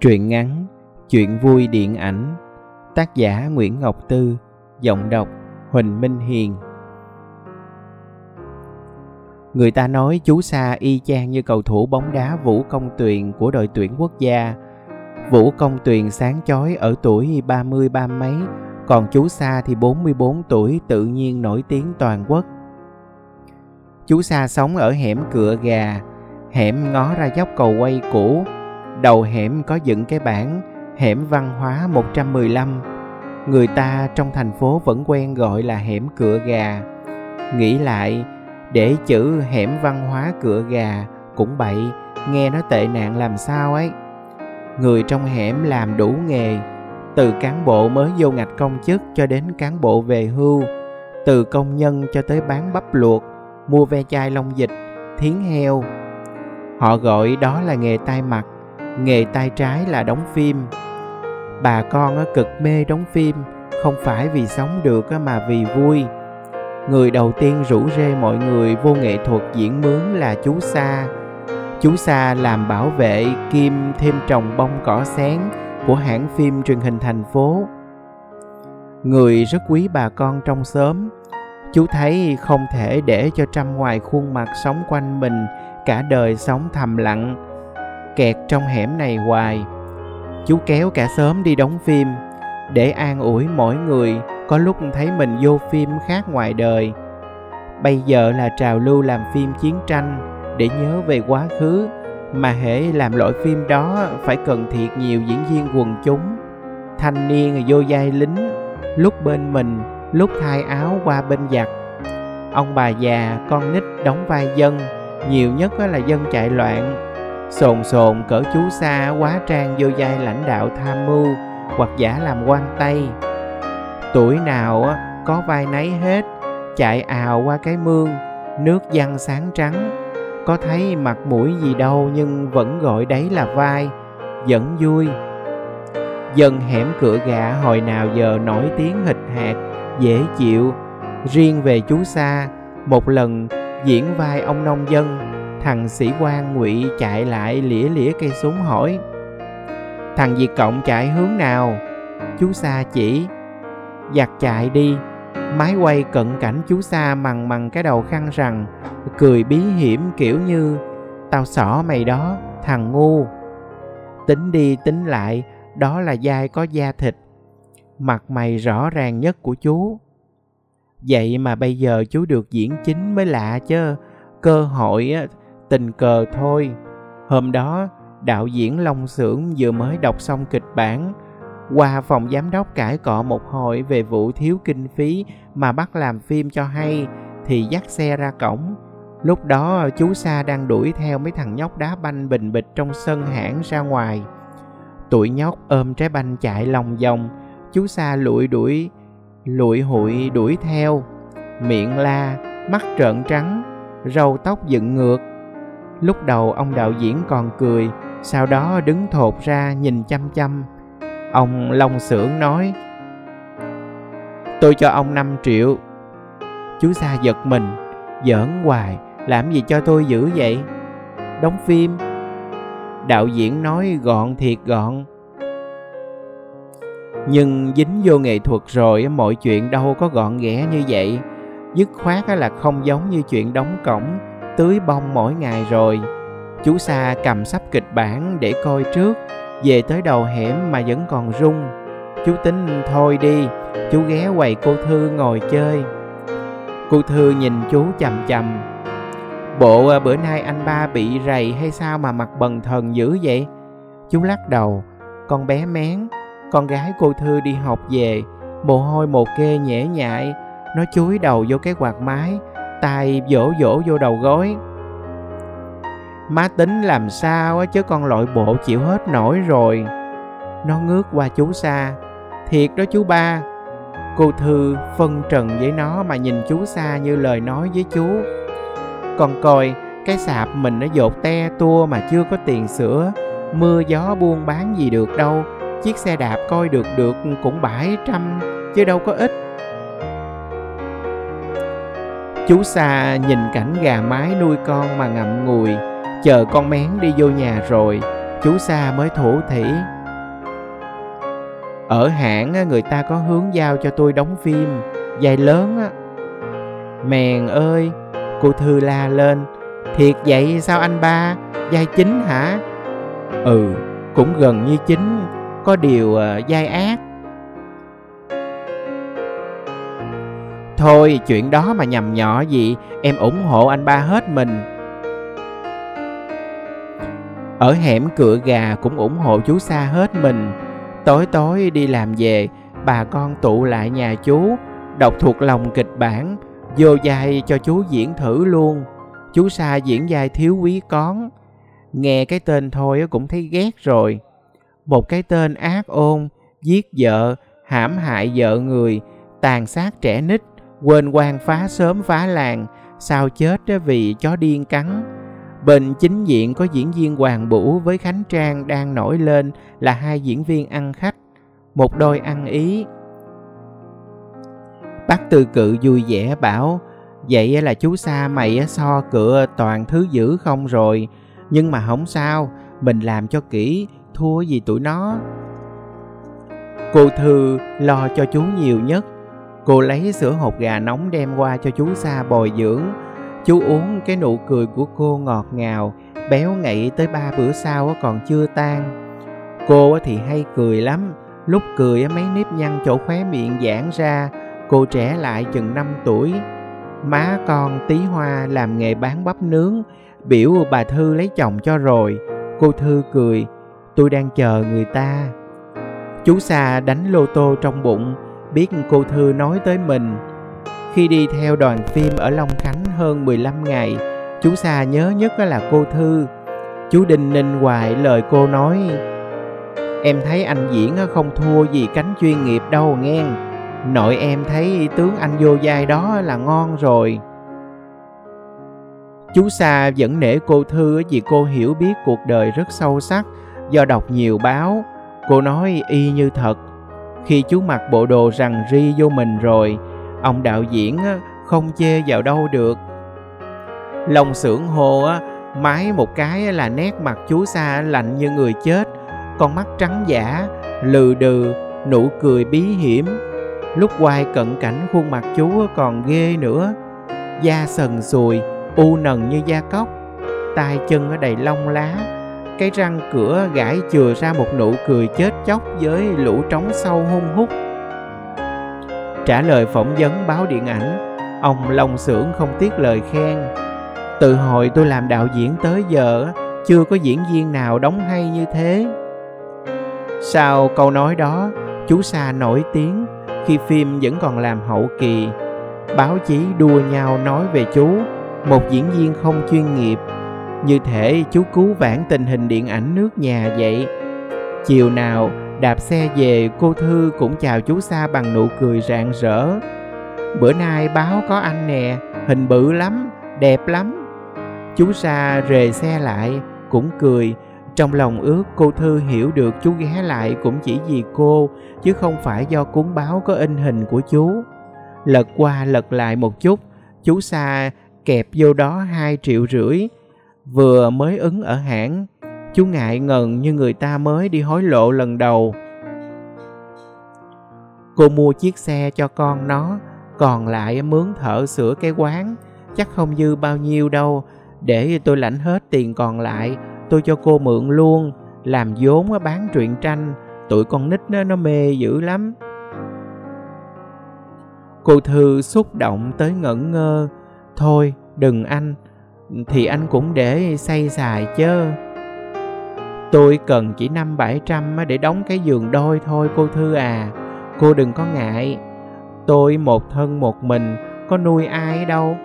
Truyện ngắn Chuyện vui điện ảnh Tác giả Nguyễn Ngọc Tư Giọng đọc Huỳnh Minh Hiền Người ta nói chú Sa y chang như cầu thủ bóng đá Vũ Công Tuyền của đội tuyển quốc gia. Vũ Công Tuyền sáng chói ở tuổi 30 ba mấy, còn chú Sa thì 44 tuổi tự nhiên nổi tiếng toàn quốc. Chú Sa sống ở hẻm cửa Gà, hẻm ngó ra dốc cầu quay cũ, đầu hẻm có dựng cái bảng hẻm văn hóa 115. Người ta trong thành phố vẫn quen gọi là hẻm cửa Gà. Nghĩ lại, để chữ hẻm văn hóa cửa Gà cũng bậy, nghe nó tệ nạn làm sao ấy. Người trong hẻm làm đủ nghề, từ cán bộ mới vô ngạch công chức cho đến cán bộ về hưu, từ công nhân cho tới bán bắp luộc, mua ve chai lông dịch, thiến heo. Họ gọi đó là nghề tai mặt, nghề tay trái là đóng phim. Bà con cực mê đóng phim, không phải vì sống được mà vì vui. Người đầu tiên rủ rê mọi người vô nghệ thuật diễn mướn là chú Sa. Chú Sa làm bảo vệ kim thêm trồng bông cỏ sáng của hãng phim truyền hình thành phố. Người rất quý bà con trong xóm. Chú thấy không thể để cho trăm ngoài khuôn mặt sống quanh mình cả đời sống thầm lặng, kẹt trong hẻm này hoài. Chú kéo cả xóm đi đóng phim, để an ủi mỗi người có lúc thấy mình vô phim khác ngoài đời. Bây giờ là trào lưu làm phim chiến tranh, để nhớ về quá khứ, mà hễ làm loại phim đó phải cần thiệt nhiều diễn viên quần chúng thanh niên vô vai lính, lúc bên mình, lúc thay áo qua bên giặc ông bà già, con nít đóng vai dân, nhiều nhất là dân chạy loạn sồn sồn cỡ chú xa quá trang vô vai lãnh đạo tham mưu hoặc giả làm quan tây. Tuổi nào có vai nấy hết, chạy ào qua cái mương, nước văng sáng trắng. Có thấy mặt mũi gì đâu nhưng vẫn gọi đấy là vai, vẫn vui. Dân hẻm cửa gà hồi nào giờ nổi tiếng hịch hạt, dễ chịu. Riêng về chú sa, một lần diễn vai ông nông dân thằng sĩ quan ngụy chạy lại lỉa lỉa cây súng hỏi, thằng việt cộng chạy hướng nào? Chú sa chỉ giặt chạy đi. Máy quay cận cảnh chú sa mằn mằn cái đầu khăn rằng, cười bí hiểm kiểu như, tao xỏ mày đó, thằng ngu. Tính đi tính lại, đó là dai có da thịt. Mặt mày rõ ràng nhất của chú. Vậy mà bây giờ chú được diễn chính mới lạ chứ. Cơ hội tình cờ thôi. Hôm đó, đạo diễn long xưởng vừa mới đọc xong kịch bản. Qua phòng giám đốc cãi cọ một hồi về vụ thiếu kinh phí mà bắt làm phim cho hay, thì dắt xe ra cổng. Lúc đó, chú sa đang đuổi theo mấy thằng nhóc đá banh bình bịch trong sân hãng ra ngoài. Tụi nhóc ôm trái banh chạy lòng vòng. Chú sa lụi đuổi, lụi hụi đuổi theo. Miệng la, mắt trợn trắng, râu tóc dựng ngược lúc đầu ông đạo diễn còn cười, sau đó đứng thột ra nhìn chăm chăm. Ông long xưởng nói, tôi cho ông 5 triệu. Chú sa giật mình, giỡn hoài, làm gì cho tôi dữ vậy? Đóng phim. Đạo diễn nói, gọn thiệt gọn. Nhưng dính vô nghệ thuật rồi, mọi chuyện đâu có gọn ghẽ như vậy. Dứt khoát là không giống như chuyện đóng cổng tưới bông mỗi ngày rồi. Chú sa cầm sắp kịch bản để coi trước. Về tới đầu hẻm mà vẫn còn rung. Chú tính thôi đi, chú ghé quầy cô thư ngồi chơi. Cô thư nhìn chú chằm chằm bộ à, bữa nay anh ba bị rầy hay sao mà mặt bần thần dữ vậy? Chú lắc đầu. Con bé mén, con gái cô thư đi học về. Mồ hôi một kê nhễ nhại. Nó chúi đầu vô cái quạt mái tay vỗ vỗ vô đầu gối. Má tính làm sao chứ con lội bộ chịu hết nổi rồi. Nó ngước qua chú xa thiệt đó chú ba. Cô thư phân trần với nó mà nhìn chú xa như lời nói với chú. Còn coi, cái sạp mình nó dột te tua mà chưa có tiền sửa. Mưa gió buôn bán gì được đâu. Chiếc xe đạp coi được được cũng bảy trăm, chứ đâu có ít chú xa nhìn cảnh gà mái nuôi con mà ngậm ngùi chờ con mén đi vô nhà rồi Chú Sa mới thủ thỉ. Ở hãng người ta có hướng giao cho tôi đóng phim Dài lớn á. Mèn ơi Cô Thư la lên Thiệt vậy sao anh ba? Giai chính hả? Ừ cũng gần như chính Có điều uh, ác. Thôi, chuyện đó mà nhầm nhỏ gì, Em ủng hộ anh ba hết mình. Ở hẻm cửa gà cũng ủng hộ chú Sa hết mình. Tối tối đi làm về, Bà con tụ lại nhà chú, Đọc thuộc lòng kịch bản, Vô vai cho chú diễn thử luôn. Chú Sa diễn vai thiếu quý con Nghe cái tên thôi cũng thấy ghét rồi. Một cái tên ác ôn, Giết vợ, hãm hại vợ người, Tàn sát trẻ nít quên quan phá sớm phá làng, sao chết vì chó điên cắn. Bên chính diện có diễn viên hoàng vũ với khánh trang đang nổi lên là hai diễn viên ăn khách, một đôi ăn ý. Bác tư cự vui vẻ bảo, vậy là chú sa mày so cửa toàn thứ dữ không rồi, nhưng mà không sao, mình làm cho kỹ, thua gì tụi nó. Cô thư lo cho chú nhiều nhất Cô lấy sữa hột gà nóng đem qua cho chú Sa bồi dưỡng. Chú uống cái nụ cười của cô ngọt ngào, béo ngậy tới ba bữa sau còn chưa tan. Cô thì hay cười lắm, lúc cười mấy nếp nhăn chỗ khóe miệng giãn ra, cô trẻ lại chừng 5 tuổi. Má con tí hoa làm nghề bán bắp nướng, biểu bà Thư lấy chồng cho rồi. Cô Thư cười, tôi đang chờ người ta. Chú Sa đánh lô tô trong bụng, biết cô Thư nói tới mình. Khi đi theo đoàn phim ở Long Khánh hơn 15 ngày, chú Sa nhớ nhất là cô Thư. Chú đinh ninh hoài lời cô nói Em thấy anh diễn không thua gì cánh chuyên nghiệp đâu nghe Nội em thấy tướng anh vô vai đó là ngon rồi Chú Sa vẫn nể cô Thư vì cô hiểu biết cuộc đời rất sâu sắc Do đọc nhiều báo Cô nói y như thật khi chú mặc bộ đồ rằng ri vô mình rồi, ông đạo diễn không chê vào đâu được. Lòng sưởng hồ á, mái một cái là nét mặt chú xa lạnh như người chết, con mắt trắng giả, lừ đừ, nụ cười bí hiểm. Lúc quay cận cảnh khuôn mặt chú còn ghê nữa, da sần sùi, u nần như da cóc, tay chân ở đầy lông lá, cái răng cửa gãi chừa ra một nụ cười chết chóc với lũ trống sâu hung hút. Trả lời phỏng vấn báo điện ảnh, ông Long Sưởng không tiếc lời khen. Từ hồi tôi làm đạo diễn tới giờ, chưa có diễn viên nào đóng hay như thế. Sau câu nói đó, chú Sa nổi tiếng khi phim vẫn còn làm hậu kỳ. Báo chí đua nhau nói về chú, một diễn viên không chuyên nghiệp như thể chú cứu vãn tình hình điện ảnh nước nhà vậy. Chiều nào đạp xe về cô Thư cũng chào chú Sa bằng nụ cười rạng rỡ. Bữa nay báo có anh nè, hình bự lắm, đẹp lắm. Chú Sa rề xe lại, cũng cười. Trong lòng ước cô Thư hiểu được chú ghé lại cũng chỉ vì cô, chứ không phải do cuốn báo có in hình của chú. Lật qua lật lại một chút, chú Sa kẹp vô đó hai triệu rưỡi vừa mới ứng ở hãng. Chú ngại ngần như người ta mới đi hối lộ lần đầu. Cô mua chiếc xe cho con nó còn lại mướn thợ sửa cái quán. Chắc không dư bao nhiêu đâu. Để tôi lãnh hết tiền còn lại tôi cho cô mượn luôn. Làm vốn bán truyện tranh. Tụi con nít nó, nó mê dữ lắm. Cô thư xúc động tới ngẩn ngơ. Thôi đừng anh thì anh cũng để xây xài chứ tôi cần chỉ năm bảy trăm để đóng cái giường đôi thôi, cô thư à. Cô đừng có ngại. Tôi một thân một mình, có nuôi ai đâu.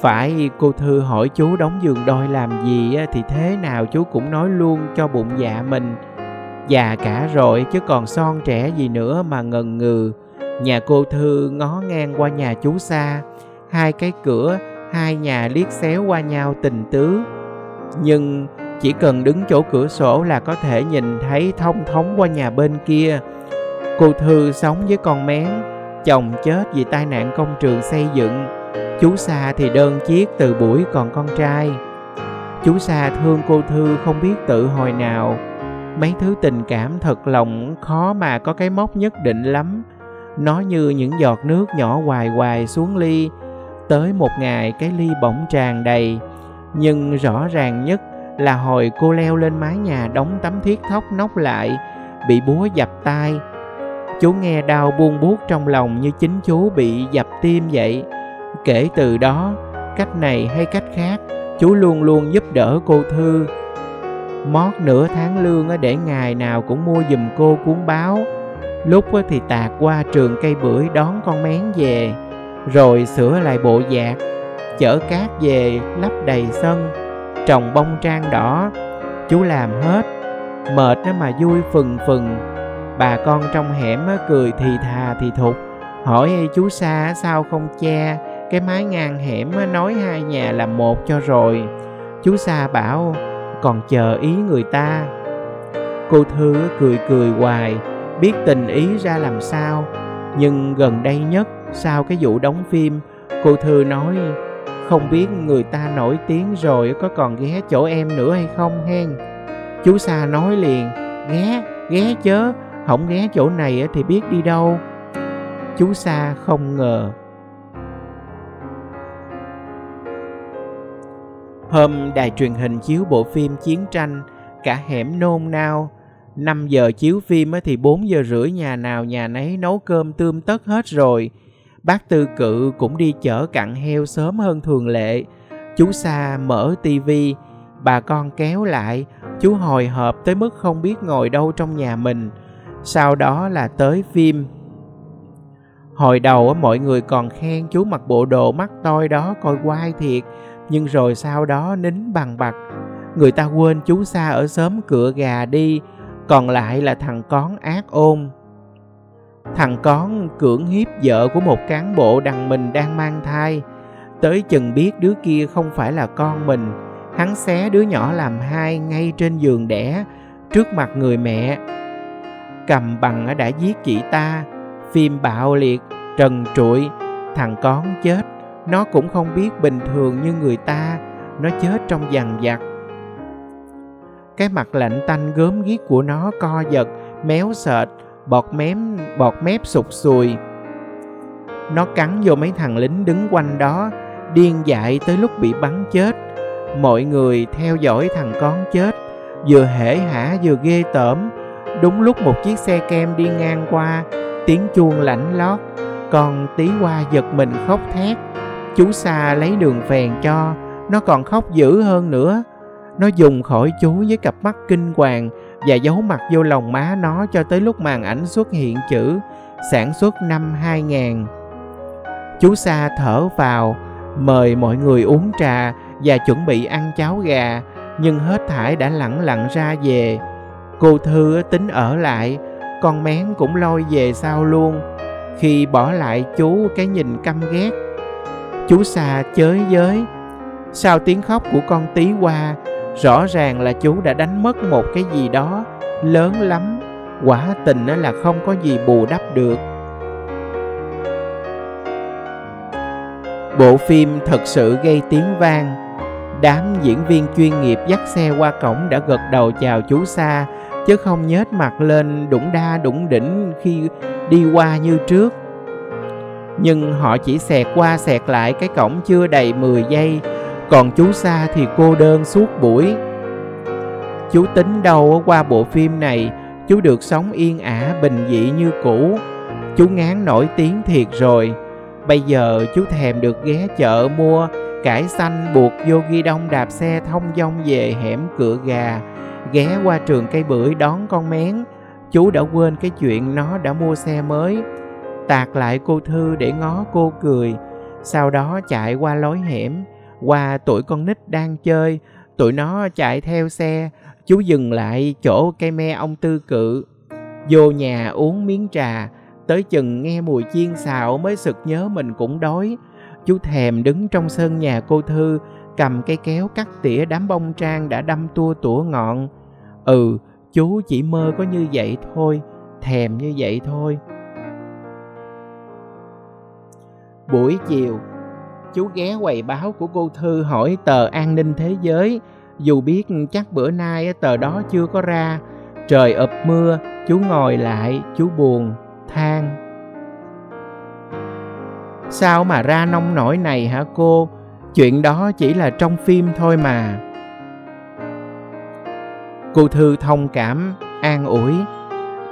Phải, cô thư hỏi chú đóng giường đôi làm gì thì thế nào chú cũng nói luôn cho bụng dạ mình. Già cả rồi, chứ còn son trẻ gì nữa mà ngần ngừ. Nhà cô thư ngó ngang qua nhà chú xa hai cái cửa hai nhà liếc xéo qua nhau tình tứ nhưng chỉ cần đứng chỗ cửa sổ là có thể nhìn thấy thông thống qua nhà bên kia cô thư sống với con mén chồng chết vì tai nạn công trường xây dựng chú xa thì đơn chiếc từ buổi còn con trai Chú Sa thương cô Thư không biết tự hồi nào. Mấy thứ tình cảm thật lòng khó mà có cái mốc nhất định lắm. Nó như những giọt nước nhỏ hoài hoài xuống ly. Tới một ngày cái ly bỗng tràn đầy. Nhưng rõ ràng nhất là hồi cô leo lên mái nhà đóng tấm thiết thóc nóc lại, bị búa dập tay. Chú nghe đau buông buốt trong lòng như chính chú bị dập tim vậy. Kể từ đó, cách này hay cách khác, chú luôn luôn giúp đỡ cô Thư. Mót nửa tháng lương để ngày nào cũng mua giùm cô cuốn báo. Lúc thì tạt qua trường cây bưởi đón con mén về, rồi sửa lại bộ dạc, chở cát về lắp đầy sân, trồng bông trang đỏ. Chú làm hết, mệt mà vui phừng phừng. Bà con trong hẻm cười thì thà thì thục, hỏi chú xa sao không che cái mái ngang hẻm nói hai nhà làm một cho rồi chú sa bảo còn chờ ý người ta cô thư cười cười hoài biết tình ý ra làm sao nhưng gần đây nhất sau cái vụ đóng phim cô thư nói không biết người ta nổi tiếng rồi có còn ghé chỗ em nữa hay không hen chú sa nói liền ghé ghé chớ không ghé chỗ này thì biết đi đâu chú sa không ngờ Hôm đài truyền hình chiếu bộ phim chiến tranh, cả hẻm nôn nao. 5 giờ chiếu phim thì 4 giờ rưỡi nhà nào nhà nấy nấu cơm tươm tất hết rồi. Bác Tư Cự cũng đi chở cặn heo sớm hơn thường lệ. Chú Sa mở tivi, bà con kéo lại, chú hồi hộp tới mức không biết ngồi đâu trong nhà mình. Sau đó là tới phim. Hồi đầu mọi người còn khen chú mặc bộ đồ mắt toi đó coi quai thiệt, nhưng rồi sau đó nín bằng bạc, người ta quên chú Sa ở sớm cửa gà đi còn lại là thằng con ác ôn thằng con cưỡng hiếp vợ của một cán bộ đằng mình đang mang thai. Tới chừng biết đứa kia không phải là con mình, hắn xé đứa nhỏ làm hai ngay trên giường đẻ, trước mặt người mẹ. Cầm bằng đã giết chị ta, phim bạo liệt, trần trụi. Thằng con chết, nó cũng không biết bình thường như người ta, nó chết trong dằn vặt. Cái mặt lạnh tanh gớm ghiếc của nó co giật, méo sệt bọt mém, bọt mép sụt sùi. Nó cắn vô mấy thằng lính đứng quanh đó, điên dại tới lúc bị bắn chết. Mọi người theo dõi thằng con chết, vừa hể hả vừa ghê tởm. Đúng lúc một chiếc xe kem đi ngang qua, tiếng chuông lạnh lót. Còn tí qua giật mình khóc thét. Chú xa lấy đường phèn cho, nó còn khóc dữ hơn nữa. Nó dùng khỏi chú với cặp mắt kinh hoàng và giấu mặt vô lòng má nó cho tới lúc màn ảnh xuất hiện chữ sản xuất năm 2000. Chú Sa thở vào, mời mọi người uống trà và chuẩn bị ăn cháo gà, nhưng hết thải đã lẳng lặng ra về. Cô Thư tính ở lại, con mén cũng lôi về sau luôn. Khi bỏ lại chú cái nhìn căm ghét chú xa chới giới sau tiếng khóc của con tí qua rõ ràng là chú đã đánh mất một cái gì đó lớn lắm. Quả tình là không có gì bù đắp được. Bộ phim thật sự gây tiếng vang. Đám diễn viên chuyên nghiệp dắt xe qua cổng đã gật đầu chào chú xa chứ không nhếch mặt lên đủng đa đủng đỉnh khi đi qua như trước. Nhưng họ chỉ xẹt qua xẹt lại cái cổng chưa đầy 10 giây, còn chú xa thì cô đơn suốt buổi. Chú tính đâu qua bộ phim này, chú được sống yên ả bình dị như cũ. Chú ngán nổi tiếng thiệt rồi. Bây giờ chú thèm được ghé chợ mua cải xanh buộc vô ghi đông đạp xe thông dong về hẻm cửa gà, ghé qua trường cây bưởi đón con mén. Chú đã quên cái chuyện nó đã mua xe mới tạt lại cô Thư để ngó cô cười, sau đó chạy qua lối hẻm, qua tuổi con nít đang chơi, tụi nó chạy theo xe, chú dừng lại chỗ cây me ông Tư Cự, vô nhà uống miếng trà, tới chừng nghe mùi chiên xào mới sực nhớ mình cũng đói. Chú thèm đứng trong sân nhà cô Thư, cầm cây kéo cắt tỉa đám bông trang đã đâm tua tủa ngọn. Ừ, chú chỉ mơ có như vậy thôi, thèm như vậy thôi. Buổi chiều, chú ghé quầy báo của cô Thư hỏi tờ An ninh Thế giới. dù biết chắc bữa nay tờ đó chưa có ra. Trời ập mưa, chú ngồi lại, chú buồn, than. Sao mà ra nông nổi này hả cô? Chuyện đó chỉ là trong phim thôi mà. Cô thư thông cảm, an ủi.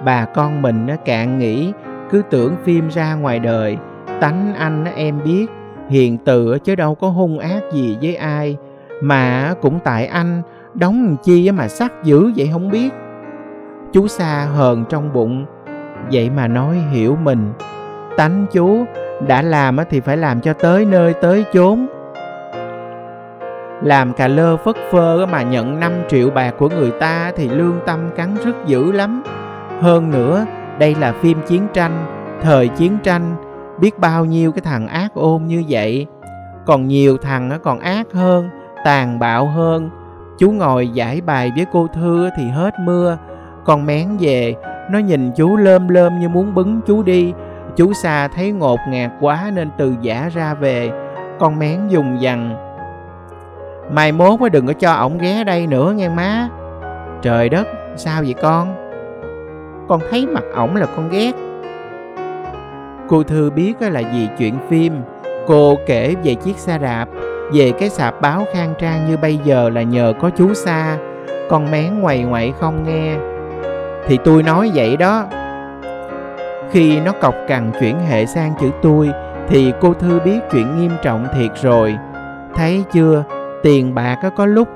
Bà con mình cạn nghĩ, cứ tưởng phim ra ngoài đời. Tánh anh em biết hiền từ chứ đâu có hung ác gì với ai. Mà cũng tại anh, đóng chi mà sắc dữ vậy không biết. Chú xa hờn trong bụng, vậy mà nói hiểu mình. Tánh chú, đã làm thì phải làm cho tới nơi tới chốn. Làm cà lơ phất phơ mà nhận 5 triệu bạc của người ta thì lương tâm cắn rất dữ lắm. Hơn nữa, đây là phim chiến tranh, thời chiến tranh biết bao nhiêu cái thằng ác ôn như vậy. Còn nhiều thằng nó còn ác hơn, tàn bạo hơn. Chú ngồi giải bài với cô thư thì hết mưa. Con mén về, nó nhìn chú lơm lơm như muốn bứng chú đi. Chú xa thấy ngột ngạt quá nên từ giả ra về. Con mén dùng dằn, mai mốt mới đừng có cho ổng ghé đây nữa nghe má. Trời đất, sao vậy con? Con thấy mặt ổng là con ghét cô thư biết là vì chuyện phim? Cô kể về chiếc xe đạp, về cái sạp báo khang trang như bây giờ là nhờ có chú xa con mén ngoầy ngoậy không nghe. Thì tôi nói vậy đó. Khi nó cọc cằn chuyển hệ sang chữ tôi, thì cô thư biết chuyện nghiêm trọng thiệt rồi. Thấy chưa? Tiền bạc có lúc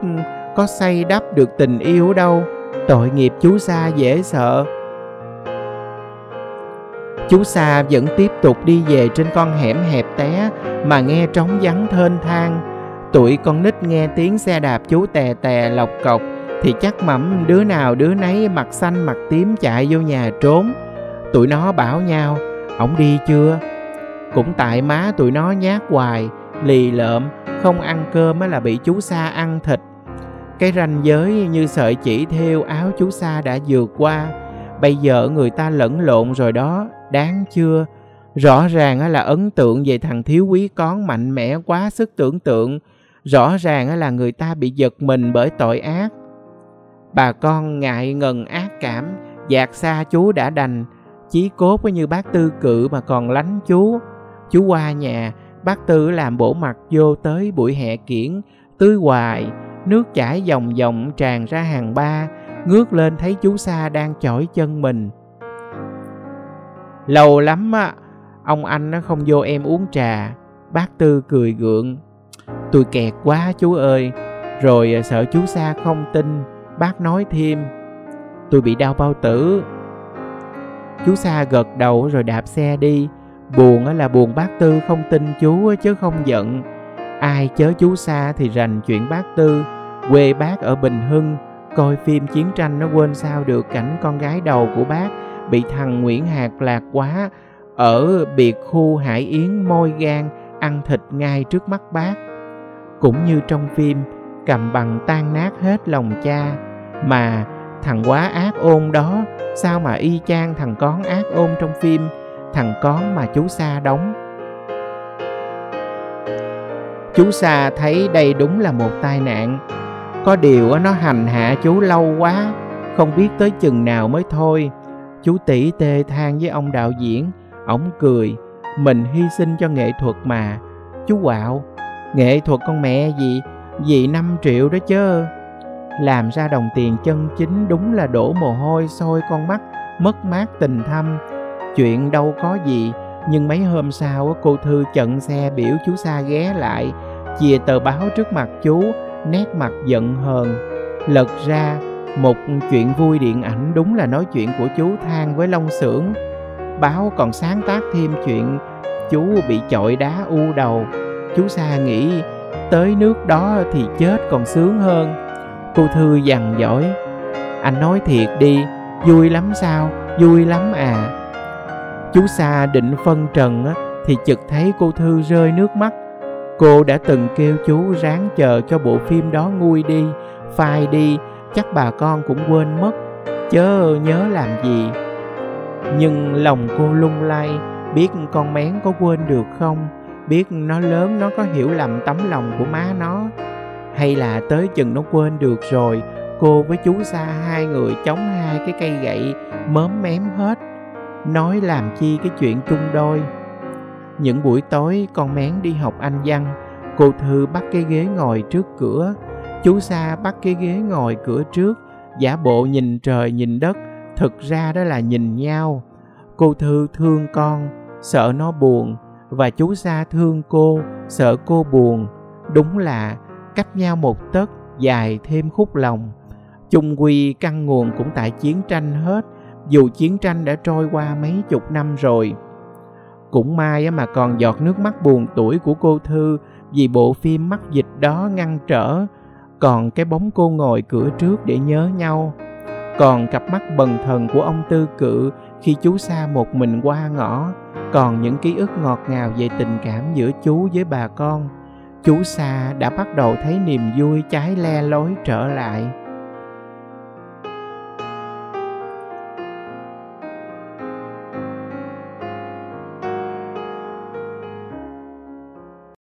có xây đắp được tình yêu đâu. Tội nghiệp chú xa dễ sợ chú xa vẫn tiếp tục đi về trên con hẻm hẹp té mà nghe trống vắng thênh thang. Tụi con nít nghe tiếng xe đạp chú tè tè lọc cọc thì chắc mẩm đứa nào đứa nấy mặt xanh mặt tím chạy vô nhà trốn. Tụi nó bảo nhau ổng đi chưa? Cũng tại má tụi nó nhát hoài, lì lợm, không ăn cơm mới là bị chú sa ăn thịt. Cái ranh giới như sợi chỉ theo áo chú sa đã vượt qua. Bây giờ người ta lẫn lộn rồi đó đáng chưa? Rõ ràng là ấn tượng về thằng thiếu quý con mạnh mẽ quá sức tưởng tượng. Rõ ràng là người ta bị giật mình bởi tội ác. Bà con ngại ngần ác cảm, dạt xa chú đã đành. Chí cốt như bác tư cự mà còn lánh chú. Chú qua nhà, bác tư làm bổ mặt vô tới buổi hẹ kiển, tưới hoài. Nước chảy dòng dòng tràn ra hàng ba, ngước lên thấy chú xa đang chỏi chân mình lâu lắm á, ông anh nó không vô em uống trà. Bác tư cười gượng. Tôi kẹt quá chú ơi. Rồi à, sợ chú xa không tin, bác nói thêm. Tôi bị đau bao tử. Chú xa gật đầu rồi đạp xe đi. Buồn là buồn bác tư không tin chú chứ không giận. Ai chớ chú xa thì rành chuyện bác tư. Quê bác ở bình hưng. Coi phim chiến tranh nó quên sao được cảnh con gái đầu của bác bị thằng nguyễn hạt lạc quá, ở biệt khu hải yến môi gan ăn thịt ngay trước mắt bác. Cũng như trong phim, cầm bằng tan nát hết lòng cha, mà thằng quá ác ôn đó, sao mà y chang thằng con ác ôn trong phim, thằng con mà chú sa đóng? Chú sa thấy đây đúng là một tai nạn. Có điều nó hành hạ chú lâu quá, không biết tới chừng nào mới thôi chú tỷ tê than với ông đạo diễn. Ổng cười, mình hy sinh cho nghệ thuật mà. Chú quạo, nghệ thuật con mẹ gì? Gì 5 triệu đó chứ làm ra đồng tiền chân chính đúng là đổ mồ hôi sôi con mắt, mất mát tình thâm. Chuyện đâu có gì, nhưng mấy hôm sau cô thư chận xe biểu chú xa ghé lại, chìa tờ báo trước mặt chú, nét mặt giận hờn. Lật ra một chuyện vui điện ảnh đúng là nói chuyện của chú Thang với long xưởng báo còn sáng tác thêm chuyện chú bị chọi đá u đầu. Chú xa nghĩ, tới nước đó thì chết còn sướng hơn. Cô thư dằn dỗi anh nói thiệt đi, vui lắm sao? Vui lắm à. Chú xa định phân trần thì chợt thấy cô thư rơi nước mắt. Cô đã từng kêu chú ráng chờ cho bộ phim đó nguôi đi, phai đi chắc bà con cũng quên mất, chớ nhớ làm gì. Nhưng lòng cô lung lay, biết con mén có quên được không? Biết nó lớn, nó có hiểu lầm tấm lòng của má nó. Hay là tới chừng nó quên được rồi, cô với chú xa hai người chống hai cái cây gậy, mớm mém hết. Nói làm chi cái chuyện chung đôi. Những buổi tối con mén đi học anh văn, cô thư bắt cái ghế ngồi trước cửa chú xa bắt cái ghế ngồi cửa trước, giả bộ nhìn trời, nhìn đất. Thực ra đó là nhìn nhau. Cô thư thương con, sợ nó buồn. Và chú xa thương cô, sợ cô buồn. Đúng là cách nhau một tấc, dài thêm khúc lòng. Chung quy căn nguồn cũng tại chiến tranh hết. Dù chiến tranh đã trôi qua mấy chục năm rồi. Cũng may mà còn giọt nước mắt buồn tuổi của cô thư vì bộ phim mắc dịch đó ngăn trở còn cái bóng cô ngồi cửa trước để nhớ nhau. Còn cặp mắt bần thần của ông tư cự khi chú xa một mình qua ngõ. Còn những ký ức ngọt ngào về tình cảm giữa chú với bà con. Chú xa đã bắt đầu thấy niềm vui trái le lối trở lại.